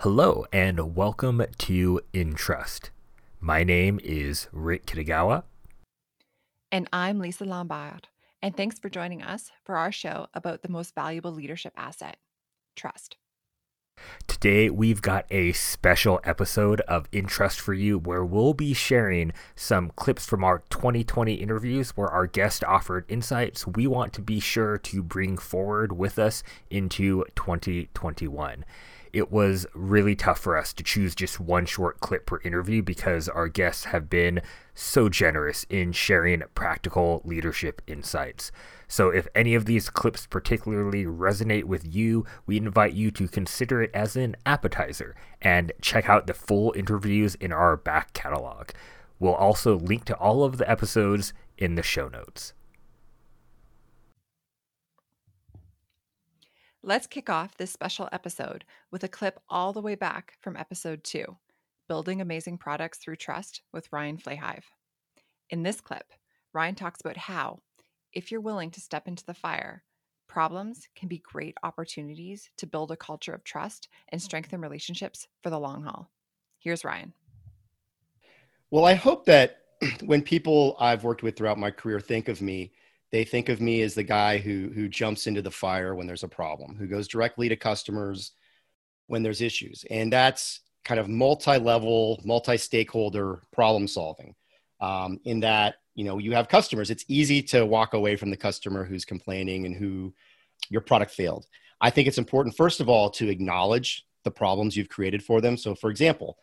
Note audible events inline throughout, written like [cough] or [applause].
Hello and welcome to Intrust. My name is Rick Kitagawa. And I'm Lisa Lombard. And thanks for joining us for our show about the most valuable leadership asset trust. Today, we've got a special episode of Intrust for you where we'll be sharing some clips from our 2020 interviews where our guest offered insights we want to be sure to bring forward with us into 2021 it was really tough for us to choose just one short clip per interview because our guests have been so generous in sharing practical leadership insights. So, if any of these clips particularly resonate with you, we invite you to consider it as an appetizer and check out the full interviews in our back catalog. We'll also link to all of the episodes in the show notes. Let's kick off this special episode with a clip all the way back from episode two Building Amazing Products Through Trust with Ryan Flahive. In this clip, Ryan talks about how, if you're willing to step into the fire, problems can be great opportunities to build a culture of trust and strengthen relationships for the long haul. Here's Ryan. Well, I hope that [clears throat] when people I've worked with throughout my career think of me, they think of me as the guy who who jumps into the fire when there's a problem, who goes directly to customers when there's issues, and that's kind of multi-level, multi-stakeholder problem solving. Um, in that you know you have customers, it's easy to walk away from the customer who's complaining and who your product failed. I think it's important, first of all, to acknowledge the problems you've created for them. So, for example,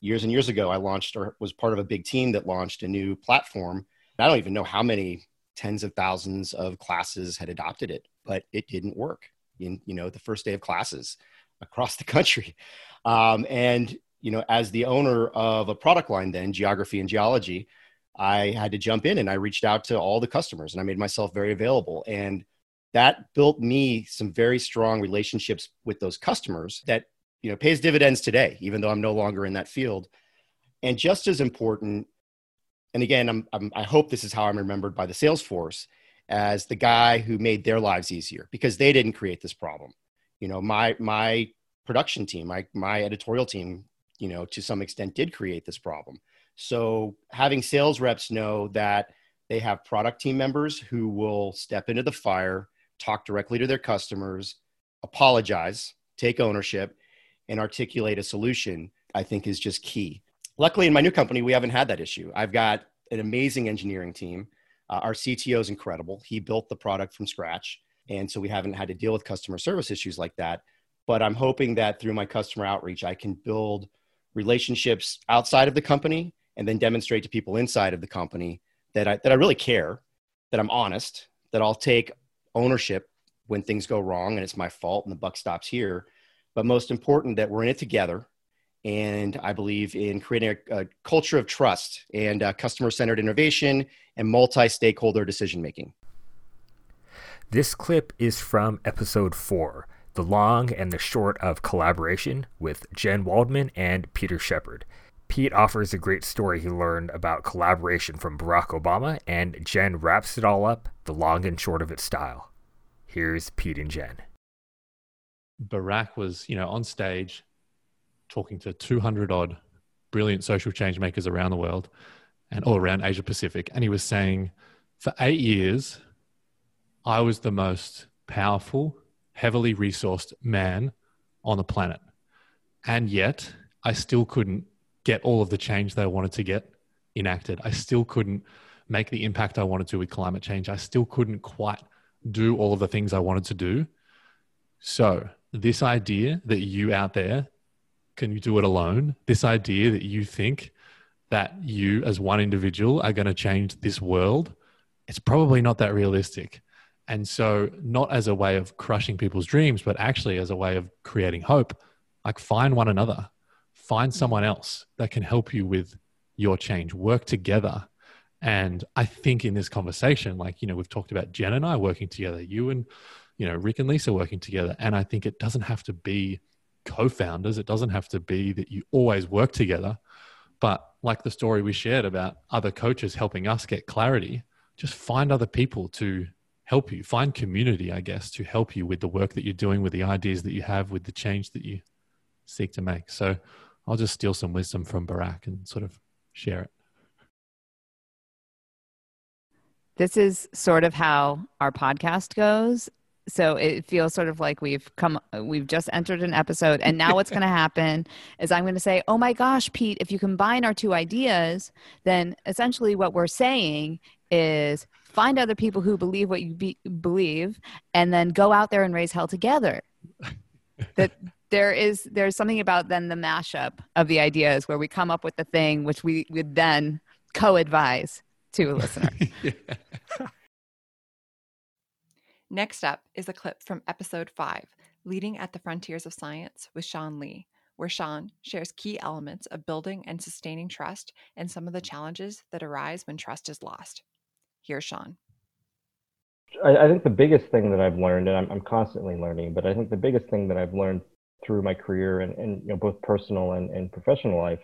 years and years ago, I launched or was part of a big team that launched a new platform. I don't even know how many tens of thousands of classes had adopted it, but it didn't work in, you know, the first day of classes across [laughs] the country. Um, and, you know, as the owner of a product line then, geography and geology, I had to jump in and I reached out to all the customers and I made myself very available. And that built me some very strong relationships with those customers that, you know, pays dividends today, even though I'm no longer in that field. And just as important, and again, I'm, I'm, i hope this is how I'm remembered by the sales force as the guy who made their lives easier because they didn't create this problem. You know, my my production team, my my editorial team, you know, to some extent did create this problem. So having sales reps know that they have product team members who will step into the fire, talk directly to their customers, apologize, take ownership, and articulate a solution, I think is just key luckily in my new company we haven't had that issue. I've got an amazing engineering team. Uh, our cto is incredible. He built the product from scratch and so we haven't had to deal with customer service issues like that. But i'm hoping that through my customer outreach i can build relationships outside of the company and then demonstrate to people inside of the company that i that i really care that i'm honest that i'll take ownership when things go wrong and it's my fault and the buck stops here. But most important that we're in it together and I believe in creating a, a culture of trust and uh, customer centered innovation and multi stakeholder decision making. This clip is from episode four The Long and the Short of Collaboration with Jen Waldman and Peter Shepard. Pete offers a great story he learned about collaboration from Barack Obama, and Jen wraps it all up the long and short of its style. Here's Pete and Jen. Barack was, you know, on stage talking to 200 odd brilliant social change makers around the world and all around Asia Pacific. And he was saying, for eight years, I was the most powerful, heavily resourced man on the planet. And yet, I still couldn't get all of the change that I wanted to get enacted. I still couldn't make the impact I wanted to with climate change. I still couldn't quite do all of the things I wanted to do. So, this idea that you out there can you do it alone? This idea that you think that you as one individual are going to change this world, it's probably not that realistic. And so, not as a way of crushing people's dreams, but actually as a way of creating hope, like find one another, find someone else that can help you with your change, work together. And I think in this conversation, like, you know, we've talked about Jen and I working together, you and, you know, Rick and Lisa working together. And I think it doesn't have to be co-founders it doesn't have to be that you always work together but like the story we shared about other coaches helping us get clarity just find other people to help you find community i guess to help you with the work that you're doing with the ideas that you have with the change that you seek to make. So I'll just steal some wisdom from barack and sort of share it. This is sort of how our podcast goes. So it feels sort of like we've come, uh, we've just entered an episode, and now what's [laughs] going to happen is I'm going to say, "Oh my gosh, Pete! If you combine our two ideas, then essentially what we're saying is find other people who believe what you be- believe, and then go out there and raise hell together." that there is there's something about then the mashup of the ideas where we come up with the thing which we would then co-advise to a listener. [laughs] yeah. Next up is a clip from episode five, Leading at the Frontiers of Science with Sean Lee, where Sean shares key elements of building and sustaining trust and some of the challenges that arise when trust is lost. Here's Sean. I, I think the biggest thing that I've learned, and I'm, I'm constantly learning, but I think the biggest thing that I've learned through my career and, and you know, both personal and, and professional life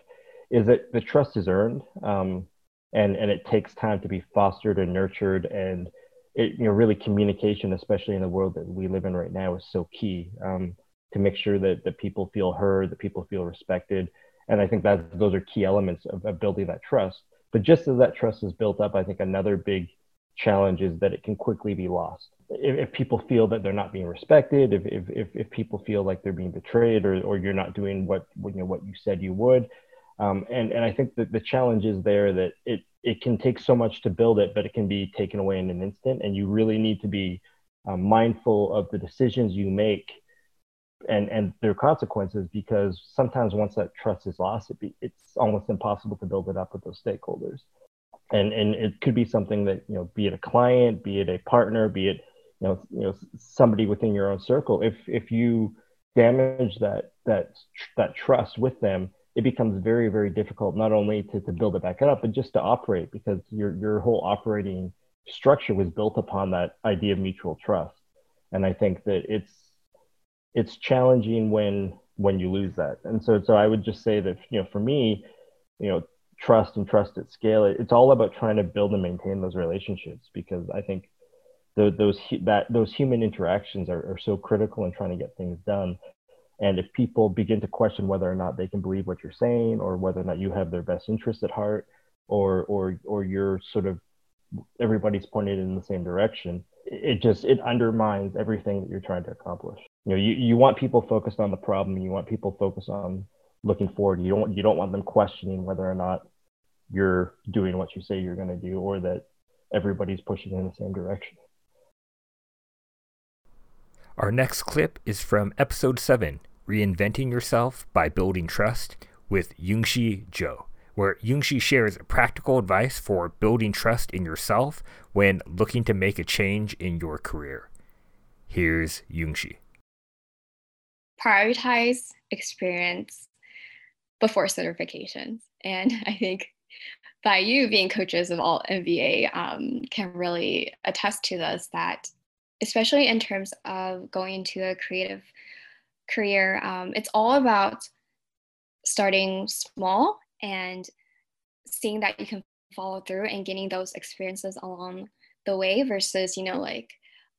is that the trust is earned um, and, and it takes time to be fostered and nurtured. And it, you know, really communication, especially in the world that we live in right now, is so key um, to make sure that, that people feel heard, that people feel respected. And I think that those are key elements of, of building that trust. But just as that trust is built up, I think another big challenge is that it can quickly be lost if, if, people feel that they're not being respected, if, if, if, if, people feel like they're being betrayed or, or you're not doing what, you know, what you said you would. Um, and, and I think that the challenge is there that it, it can take so much to build it, but it can be taken away in an instant. And you really need to be um, mindful of the decisions you make and, and their consequences, because sometimes once that trust is lost, it be, it's almost impossible to build it up with those stakeholders. And, and it could be something that, you know, be it a client, be it a partner, be it you know, you know somebody within your own circle if if you damage that that that trust with them it becomes very very difficult not only to, to build it back up but just to operate because your your whole operating structure was built upon that idea of mutual trust and i think that it's it's challenging when when you lose that and so so i would just say that you know for me you know trust and trust at scale it's all about trying to build and maintain those relationships because i think the, those that those human interactions are, are so critical in trying to get things done. And if people begin to question whether or not they can believe what you're saying, or whether or not you have their best interest at heart, or or or you're sort of everybody's pointed in the same direction, it just it undermines everything that you're trying to accomplish. You know, you, you want people focused on the problem. You want people focused on looking forward. You don't you don't want them questioning whether or not you're doing what you say you're going to do, or that everybody's pushing in the same direction. Our next clip is from episode 7 Reinventing Yourself by Building Trust with Yungshi Zhou, where Yungshi shares practical advice for building trust in yourself when looking to make a change in your career. Here's Yungshi. Prioritize experience before certifications. And [laughs] I think by you being coaches of all MBA um, can really attest to this that especially in terms of going into a creative career, um, it's all about starting small and seeing that you can follow through and getting those experiences along the way versus, you know, like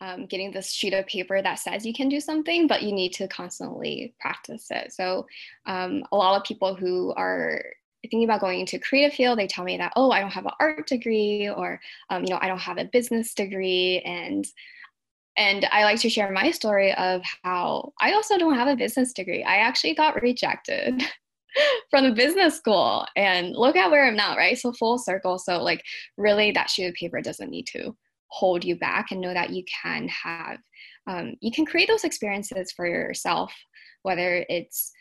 um, getting this sheet of paper that says you can do something, but you need to constantly practice it. So, um, a lot of people who are thinking about going into creative field, they tell me that, oh, I don't have an art degree, or um, you know, I don't have a business degree, and and I like to share my story of how I also don't have a business degree. I actually got rejected [laughs] from the business school and look at where I'm now, right? So full circle. So like really that sheet of paper doesn't need to hold you back and know that you can have um, you can create those experiences for yourself, whether it's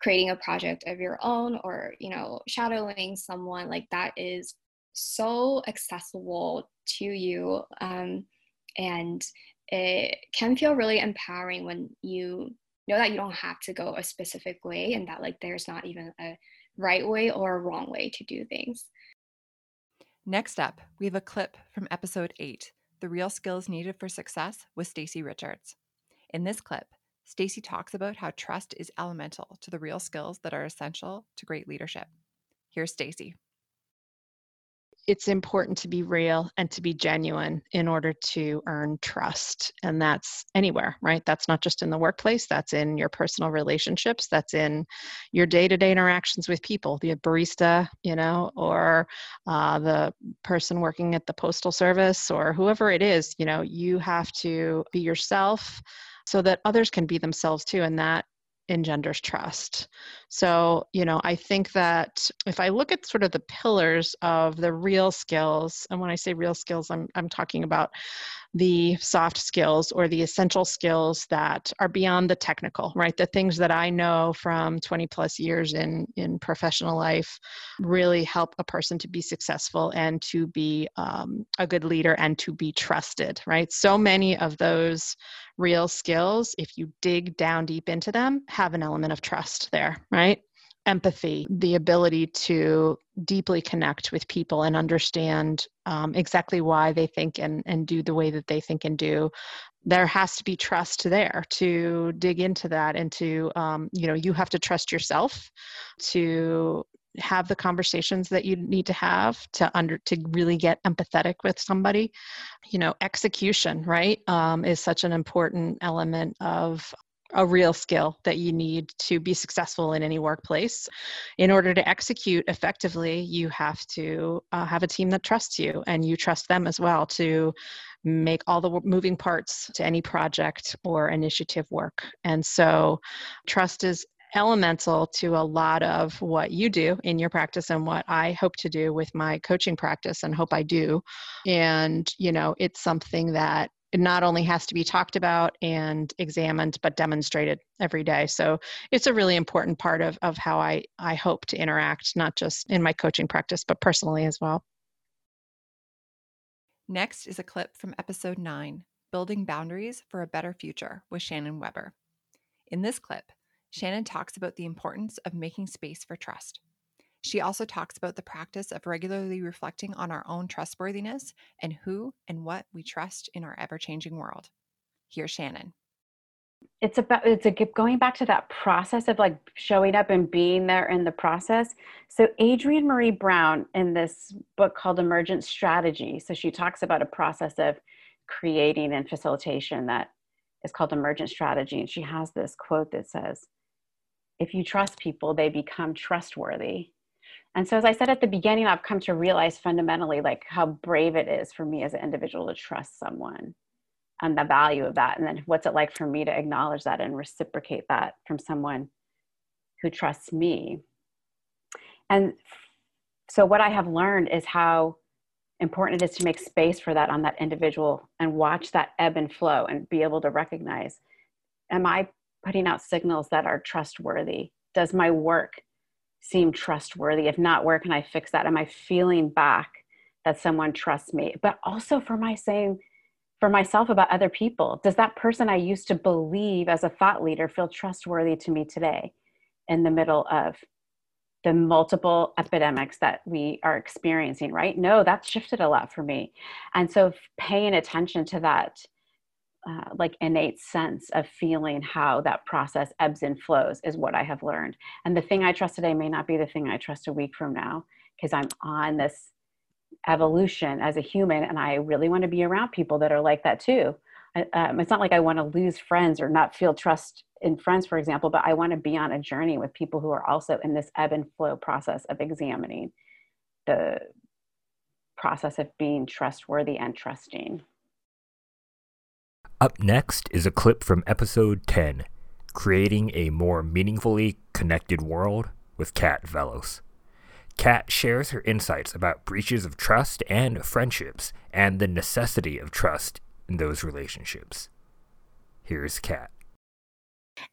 creating a project of your own or you know shadowing someone like that is so accessible to you um, and it can feel really empowering when you know that you don't have to go a specific way and that like there's not even a right way or a wrong way to do things. Next up, we have a clip from episode 8, The Real Skills Needed for Success with Stacy Richards. In this clip, Stacy talks about how trust is elemental to the real skills that are essential to great leadership. Here's Stacy it's important to be real and to be genuine in order to earn trust. And that's anywhere, right? That's not just in the workplace, that's in your personal relationships, that's in your day to day interactions with people, the barista, you know, or uh, the person working at the postal service or whoever it is, you know, you have to be yourself so that others can be themselves too. And that engenders trust. So, you know, I think that if I look at sort of the pillars of the real skills, and when I say real skills, I'm, I'm talking about the soft skills or the essential skills that are beyond the technical, right? The things that I know from 20 plus years in, in professional life really help a person to be successful and to be um, a good leader and to be trusted, right? So many of those real skills, if you dig down deep into them, have an element of trust there, right? Empathy, the ability to deeply connect with people and understand um, exactly why they think and, and do the way that they think and do. There has to be trust there to dig into that and to, um, you know, you have to trust yourself to have the conversations that you need to have to under to really get empathetic with somebody you know execution right um, is such an important element of a real skill that you need to be successful in any workplace. In order to execute effectively, you have to uh, have a team that trusts you and you trust them as well to make all the moving parts to any project or initiative work. And so, trust is elemental to a lot of what you do in your practice and what I hope to do with my coaching practice and hope I do. And, you know, it's something that it not only has to be talked about and examined but demonstrated every day. So it's a really important part of, of how I, I hope to interact not just in my coaching practice but personally as well. Next is a clip from episode 9 building boundaries for a better future with shannon weber. In this clip shannon talks about the importance of making space for trust she also talks about the practice of regularly reflecting on our own trustworthiness and who and what we trust in our ever changing world. Here's Shannon. It's about it's a going back to that process of like showing up and being there in the process. So Adrienne Maree Brown in this book called Emergent Strategy, so she talks about a process of creating and facilitation that is called emergent strategy and she has this quote that says if you trust people they become trustworthy and so, as I said at the beginning, I've come to realize fundamentally like how brave it is for me as an individual to trust someone and the value of that. And then, what's it like for me to acknowledge that and reciprocate that from someone who trusts me? And so, what I have learned is how important it is to make space for that on that individual and watch that ebb and flow and be able to recognize am I putting out signals that are trustworthy? Does my work seem trustworthy? If not, where can I fix that? Am I feeling back that someone trusts me? But also for my saying for myself about other people, does that person I used to believe as a thought leader feel trustworthy to me today in the middle of the multiple epidemics that we are experiencing, right? No, that's shifted a lot for me. And so paying attention to that uh, like innate sense of feeling how that process ebbs and flows is what I have learned. And the thing I trust today may not be the thing I trust a week from now because I'm on this evolution as a human and I really want to be around people that are like that too. Um, it's not like I want to lose friends or not feel trust in friends, for example, but I want to be on a journey with people who are also in this ebb and flow process of examining the process of being trustworthy and trusting. Up next is a clip from episode 10 Creating a More Meaningfully Connected World with Kat Vellos. Kat shares her insights about breaches of trust and friendships and the necessity of trust in those relationships. Here's Kat.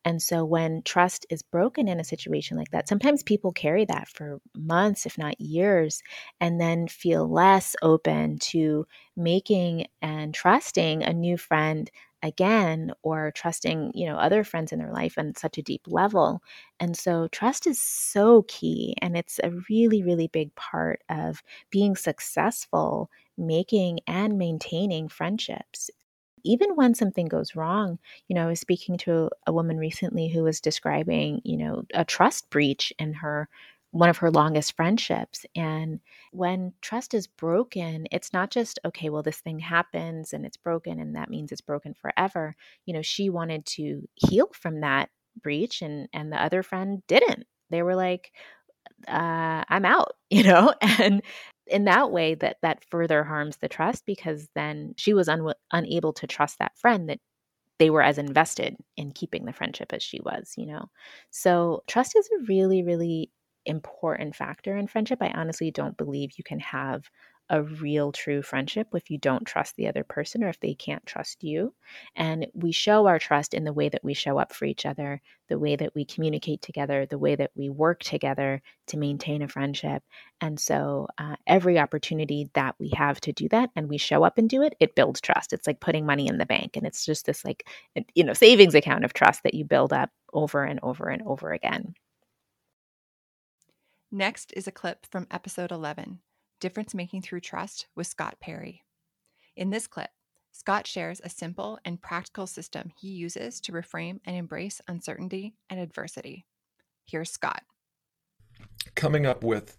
And so when trust is broken in a situation like that, sometimes people carry that for months, if not years, and then feel less open to making and trusting a new friend again or trusting you know other friends in their life on such a deep level. And so trust is so key and it's a really really big part of being successful making and maintaining friendships even when something goes wrong, you know, I was speaking to a woman recently who was describing, you know, a trust breach in her one of her longest friendships. And when trust is broken, it's not just, okay, well, this thing happens and it's broken and that means it's broken forever. You know, she wanted to heal from that breach and and the other friend didn't. They were like, uh, I'm out, [laughs] you know? And in that way that that further harms the trust because then she was un- unable to trust that friend that they were as invested in keeping the friendship as she was, you know. So trust is a really really important factor in friendship. I honestly don't believe you can have a real true friendship if you don't trust the other person or if they can't trust you. And we show our trust in the way that we show up for each other, the way that we communicate together, the way that we work together to maintain a friendship. And so uh, every opportunity that we have to do that and we show up and do it, it builds trust. It's like putting money in the bank and it's just this like, you know, savings account of trust that you build up over and over and over again. Next is a clip from episode 11 Difference Making Through Trust with Scott Perry. In this clip, Scott shares a simple and practical system he uses to reframe and embrace uncertainty and adversity. Here's Scott. Coming up with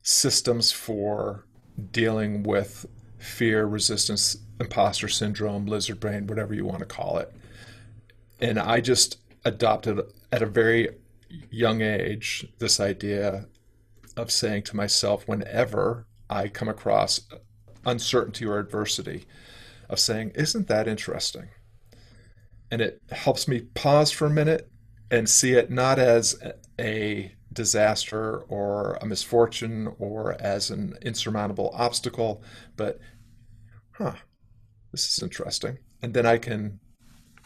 systems for dealing with fear, resistance, imposter syndrome, lizard brain, whatever you want to call it. And I just adopted at a very young age this idea of saying to myself whenever I come across uncertainty or adversity, of saying, Isn't that interesting? And it helps me pause for a minute and see it not as a disaster or a misfortune or as an insurmountable obstacle, but, huh, this is interesting. And then I can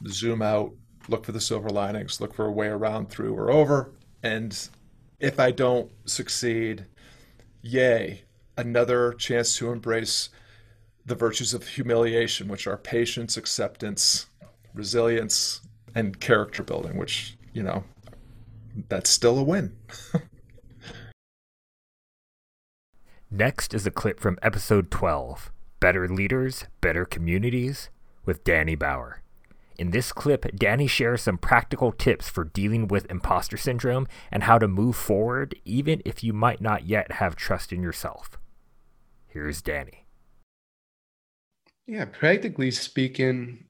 zoom out, look for the silver linings, look for a way around, through, or over, and if I don't succeed, yay, another chance to embrace the virtues of humiliation, which are patience, acceptance, resilience, and character building, which, you know, that's still a win. [laughs] Next is a clip from episode 12 Better Leaders, Better Communities with Danny Bauer. In this clip, Danny shares some practical tips for dealing with imposter syndrome and how to move forward even if you might not yet have trust in yourself. Here's Danny. Yeah, practically speaking,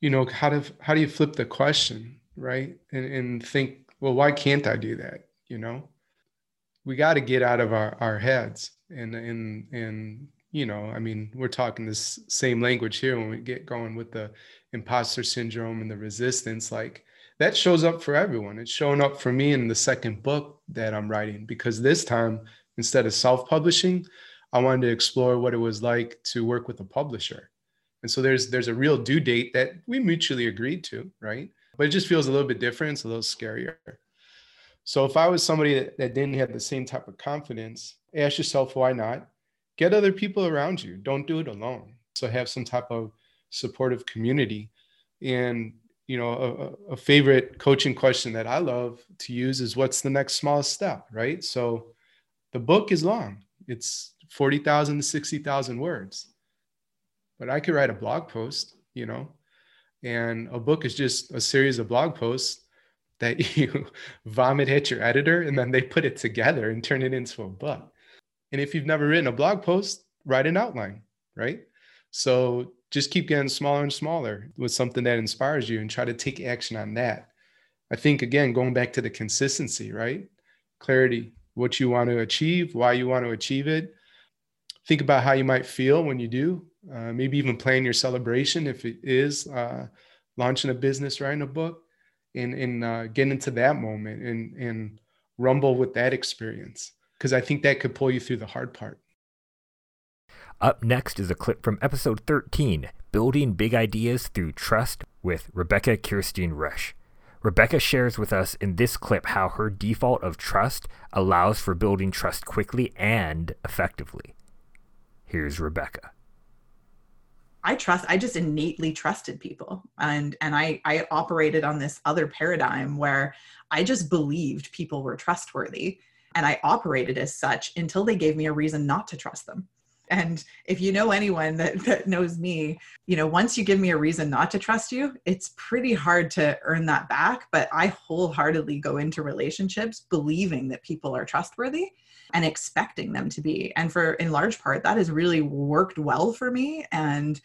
you know, how do how do you flip the question, right? And and think, well, why can't I do that? You know? We got to get out of our, our heads and and and you know, I mean, we're talking this same language here when we get going with the imposter syndrome and the resistance. Like that shows up for everyone. It's showing up for me in the second book that I'm writing because this time, instead of self publishing, I wanted to explore what it was like to work with a publisher. And so there's there's a real due date that we mutually agreed to, right? But it just feels a little bit different. It's a little scarier. So if I was somebody that, that didn't have the same type of confidence, ask yourself why not? get other people around you. Don't do it alone. So have some type of supportive community. And you know, a, a, favorite coaching question that I love to use is what's the next smallest step, right? So the book is long. It's 40,000 to 60,000 words. But I could write a blog post, you know, and a book is just a series of blog posts that [laughs] you vomit at your editor and then they put it together and turn it into a book. And if you've never written a blog post, write an outline, right? So just keep getting smaller and smaller with something that inspires you and try to take action on that. I think, again, going back to the consistency, right? Clarity, what you want to achieve, why you want to achieve it. Think about how you might feel when you do. Uh, maybe even plan your celebration if it is uh, launching a business, writing a book, and, and uh, get into that moment and, and rumble with that experience because I think that could pull you through the hard part. Up next is a clip from episode 13 Building Big Ideas Through Trust with Rebecca Kirsten Rush. Rebecca shares with us in this clip how her default of trust allows for building trust quickly and effectively. Here's Rebecca. I trust I just innately trusted people and and I I operated on this other paradigm where I just believed people were trustworthy and I operated as such until they gave me a reason not to trust them. And if you know anyone that, [laughs] that knows me, you know, once you give me a reason not to trust you, it's pretty hard to earn that back. But I wholeheartedly go into relationships believing that people are trustworthy and expecting them to be. And for in large part, that has really worked well for me. And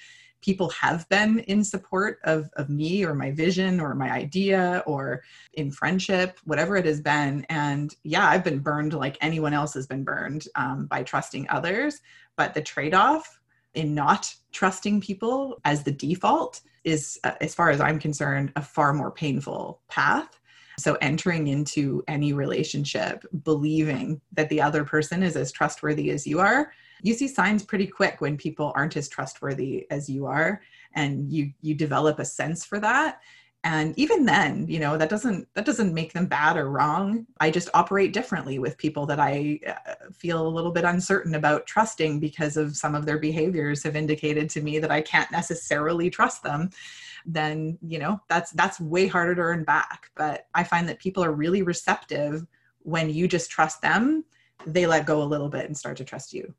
people have been in support of, of me or my vision or my idea or in friendship, whatever it has been. And yeah, I've been burned like anyone else has been burned um, by trusting others. But the trade off in not trusting people as the default is, uh, as far as I'm concerned, a far more painful path. So, entering into any relationship believing that the other person is as trustworthy as you are you see signs pretty quick when people aren't as trustworthy as you are and you you develop a sense for that. And even then you know that doesn't that doesn't make them bad or wrong. I just operate differently with people that i uh, feel a little bit uncertain about trusting because of some of their behaviors have indicated to me that i can't necessarily trust them. Then you know that's that's way harder to earn back. But i find that people are really receptive when you just trust them. They let go a little bit and start to trust you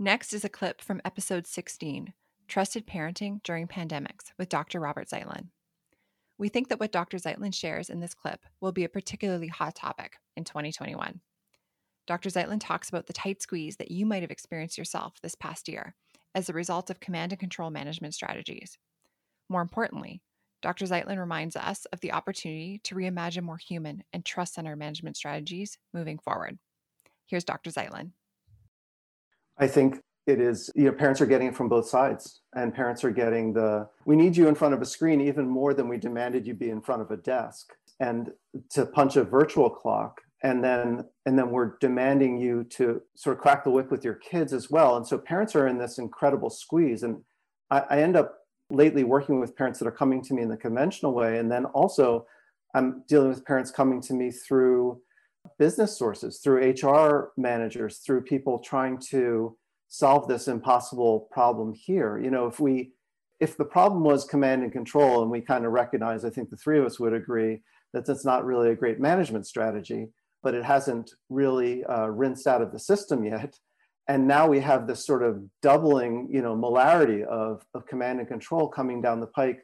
Next is a clip from episode 16 Trusted Parenting During Pandemics with Dr. Robert Zeitlin. We think that what Dr. Zeitlin shares in this clip will be a particularly hot topic in 2021. Dr. Zeitlin talks about the tight squeeze that you might have experienced yourself this past year as a result of command and control management strategies. More importantly, Dr. Zeitlin reminds us of the opportunity to reimagine more human and trust center management strategies moving forward. Here's Dr. Zeitlin. I think it is, you know, parents are getting it from both sides. And parents are getting the, we need you in front of a screen even more than we demanded you be in front of a desk. And to punch a virtual clock and then and then we're demanding you to sort of crack the whip with your kids as well and so parents are in this incredible squeeze and I, I, end up lately working with parents that are coming to me in the conventional way and then also i'm dealing with parents coming to me through business sources, through HR managers, through people trying to solve this impossible problem here. You know, if we if the problem was command and control, and we kind of recognize, I think the three of us would agree that that's not really a great management strategy, but it hasn't really uh, rinsed out of the system yet. And now we have this sort of doubling, you know, molarity of, of command and control coming down the pike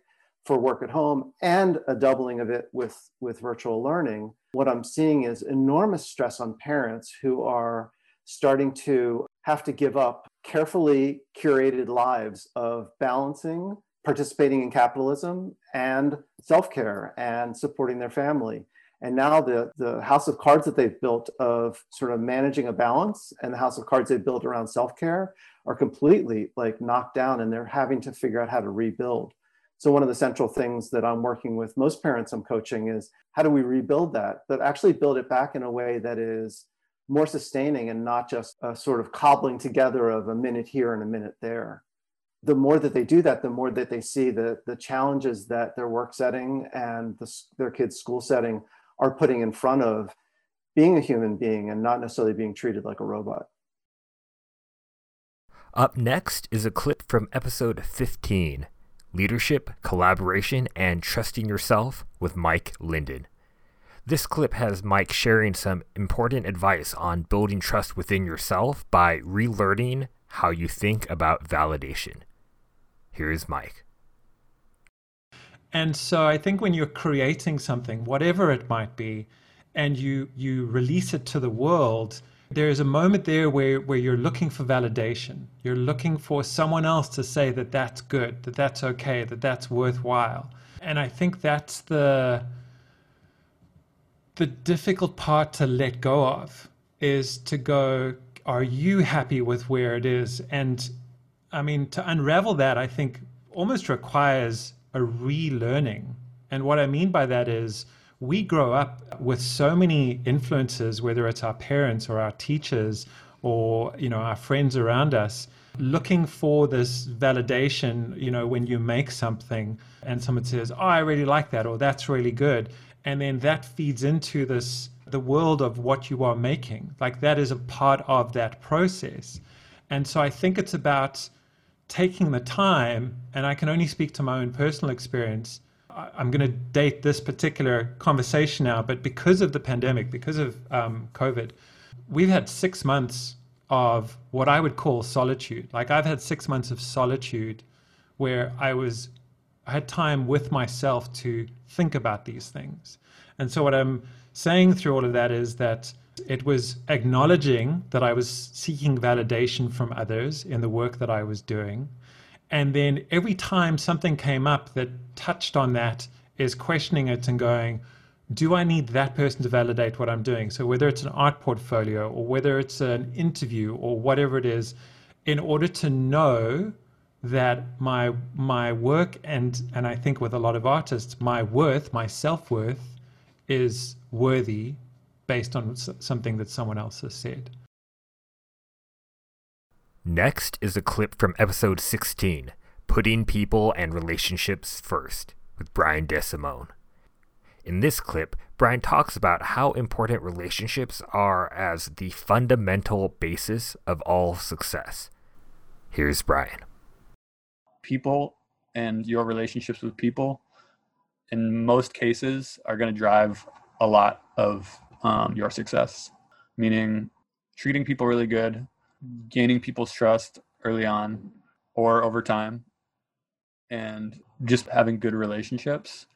for work at home and a doubling of it with, with virtual learning what I'm seeing is enormous stress on parents who are starting to have to give up carefully curated lives of balancing participating in capitalism and self-care and supporting their family. And now the, the house of cards that they've built of sort of managing a balance and the house of cards they've built around self-care are completely like knocked down and they're having to figure out how to rebuild so one of the central things that I'm working with most parents I'm coaching is how do we rebuild that, but actually build it back in a way that is more sustaining and not just a sort of cobbling together of a minute here and a minute there. The more that they do that, the more that they see the, the challenges that their work setting and the, their kids' school setting are putting in front of being a human being and not necessarily being treated like a robot. Up next is a clip from episode 15 leadership, collaboration, and trusting yourself with Mike Linden. This clip has Mike sharing some important advice on building trust within yourself by relearning how you think about validation. Here is Mike. And so I think when you're creating something, whatever it might be, and you you release it to the world, there is a moment there where, where you're looking for validation. You're looking for someone else to say that that's good, that that's okay, that that's worthwhile. And I think that's the the difficult part to let go of is to go, are you happy with where it is? And I mean, to unravel that, I think almost requires a relearning. And what I mean by that is we grow up with so many influences, whether it's our parents or our teachers or you know our friends around us, looking for this validation. You know, when you make something and someone says, "Oh, I really like that," or "That's really good," and then that feeds into this the world of what you are making. Like that is a part of that process, and so I think it's about taking the time. And I can only speak to my own personal experience I'm going to date this particular conversation now, but because of the pandemic, because of um, COVID, we've had six months of what I would call solitude. Like I've had six months of solitude where I was I had time with myself to think about these things. And so what I'm saying through all of that is that it was acknowledging that I was seeking validation from others in the work that I was doing. And then every time something came up that touched on that, is questioning it and going, do I need that person to validate what I'm doing? So whether it's an art portfolio or whether it's an interview or whatever it is, in order to know that my my work and and I think with a lot of artists, my worth, my self worth, is worthy based on something that someone else has said. Next is a clip from episode 16, Putting People and Relationships First, with Brian DeSimone. In this clip, Brian talks about how important relationships are as the fundamental basis of all success. Here's Brian. People and your relationships with people, in most cases, are going to drive a lot of um, your success, meaning treating people really good, gaining people's trust early on or over time, and just having good relationships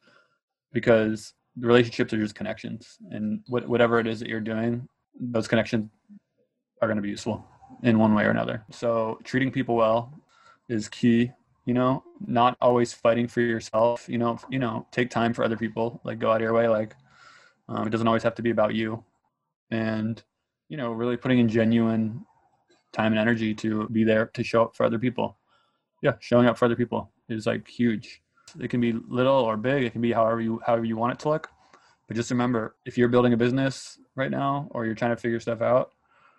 because the relationships are just connections and what, whatever it is that you're doing those connections are going to be useful in one way or another. So treating people well is key you know not always fighting for yourself you know you know take time for other people like go out of your way like um, it doesn't always have to be about you and you know really putting in genuine time and energy to be there to show up for other people yeah showing up for other people is like huge it can be little or big. It can be however you however you want it to look. But just remember, if you're building a business right now or you're trying to figure stuff out,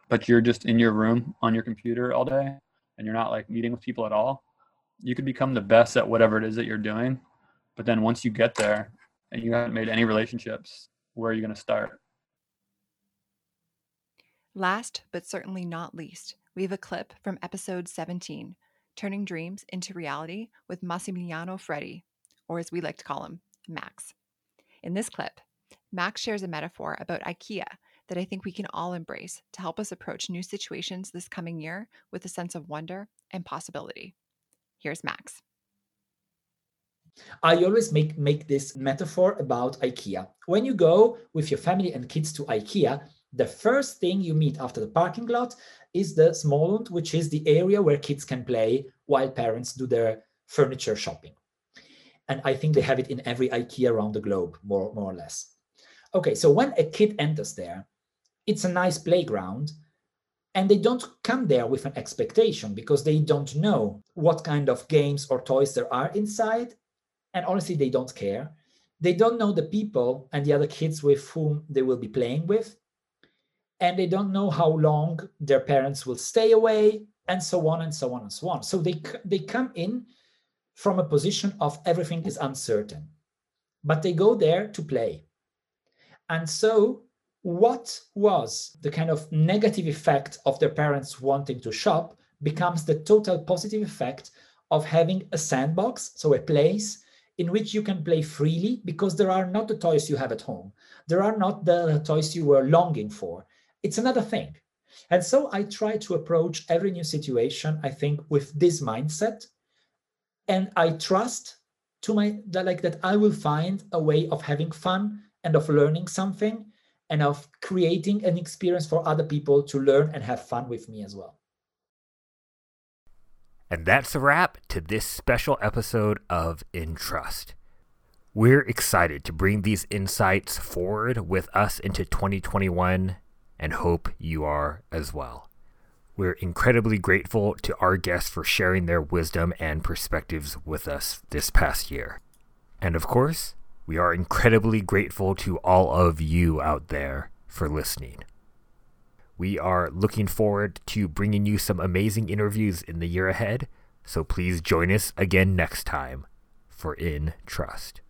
but you're just in your room on your computer all day and you're not like meeting with people at all, you could become the best at whatever it is that you're doing. But then once you get there and you haven't made any relationships, where are you going to start? Last but certainly not least, we have a clip from episode 17 Turning Dreams into Reality with Massimiliano Freddi, or as we like to call him, Max. In this clip, Max shares a metaphor about IKEA that I think we can all embrace to help us approach new situations this coming year with a sense of wonder and possibility. Here's Max. I always make, make this metaphor about IKEA. When you go with your family and kids to IKEA, the first thing you meet after the parking lot is the Småland, which is the area where kids can play while parents do their furniture shopping. And I think they have it in every IKEA around the globe, more, more or less. Okay, so when a kid enters there, it's a nice playground, and they don't come there with an expectation because they don't know what kind of games or toys there are inside. And honestly, they don't care. They don't know the people and the other kids with whom they will be playing with and they don't know how long their parents will stay away and so on and so on and so on. So they they come in from a position of everything is uncertain but they go there to play. And so what was the kind of negative effect of their parents wanting to shop becomes the total positive effect of having a sandbox so a place in which you can play freely because there are not the toys you have at home. There are not the toys you were longing for it's another thing. And so I try to approach every new situation, I think, with this mindset. And I trust to my that like that I will find a way of having fun and of learning something and of creating an experience for other people to learn and have fun with me as well. And that's a wrap to this special episode of In Trust. We're excited to bring these insights forward with us into 2021 and hope you are as well. We're incredibly grateful to our guests for sharing their wisdom and perspectives with us this past year. And of course, we are incredibly grateful to all of you out there for listening. We are looking forward to bringing you some amazing interviews in the year ahead, so please join us again next time for In Trust.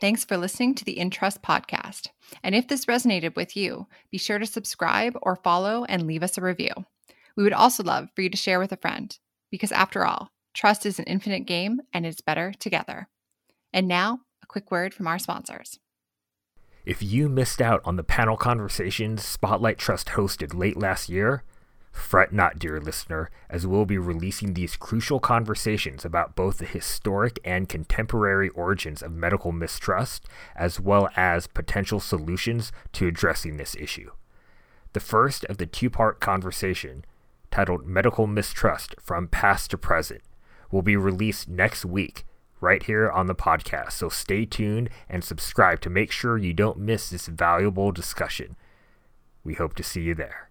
Thanks for listening to the Intrust podcast. And if this resonated with you, be sure to subscribe or follow and leave us a review. We would also love for you to share with a friend, because after all, trust is an infinite game and it's better together. And now, a quick word from our sponsors. If you missed out on the panel conversations Spotlight Trust hosted late last year, Fret not, dear listener, as we'll be releasing these crucial conversations about both the historic and contemporary origins of medical mistrust, as well as potential solutions to addressing this issue. The first of the two part conversation, titled Medical Mistrust From Past to Present, will be released next week right here on the podcast. So stay tuned and subscribe to make sure you don't miss this valuable discussion. We hope to see you there.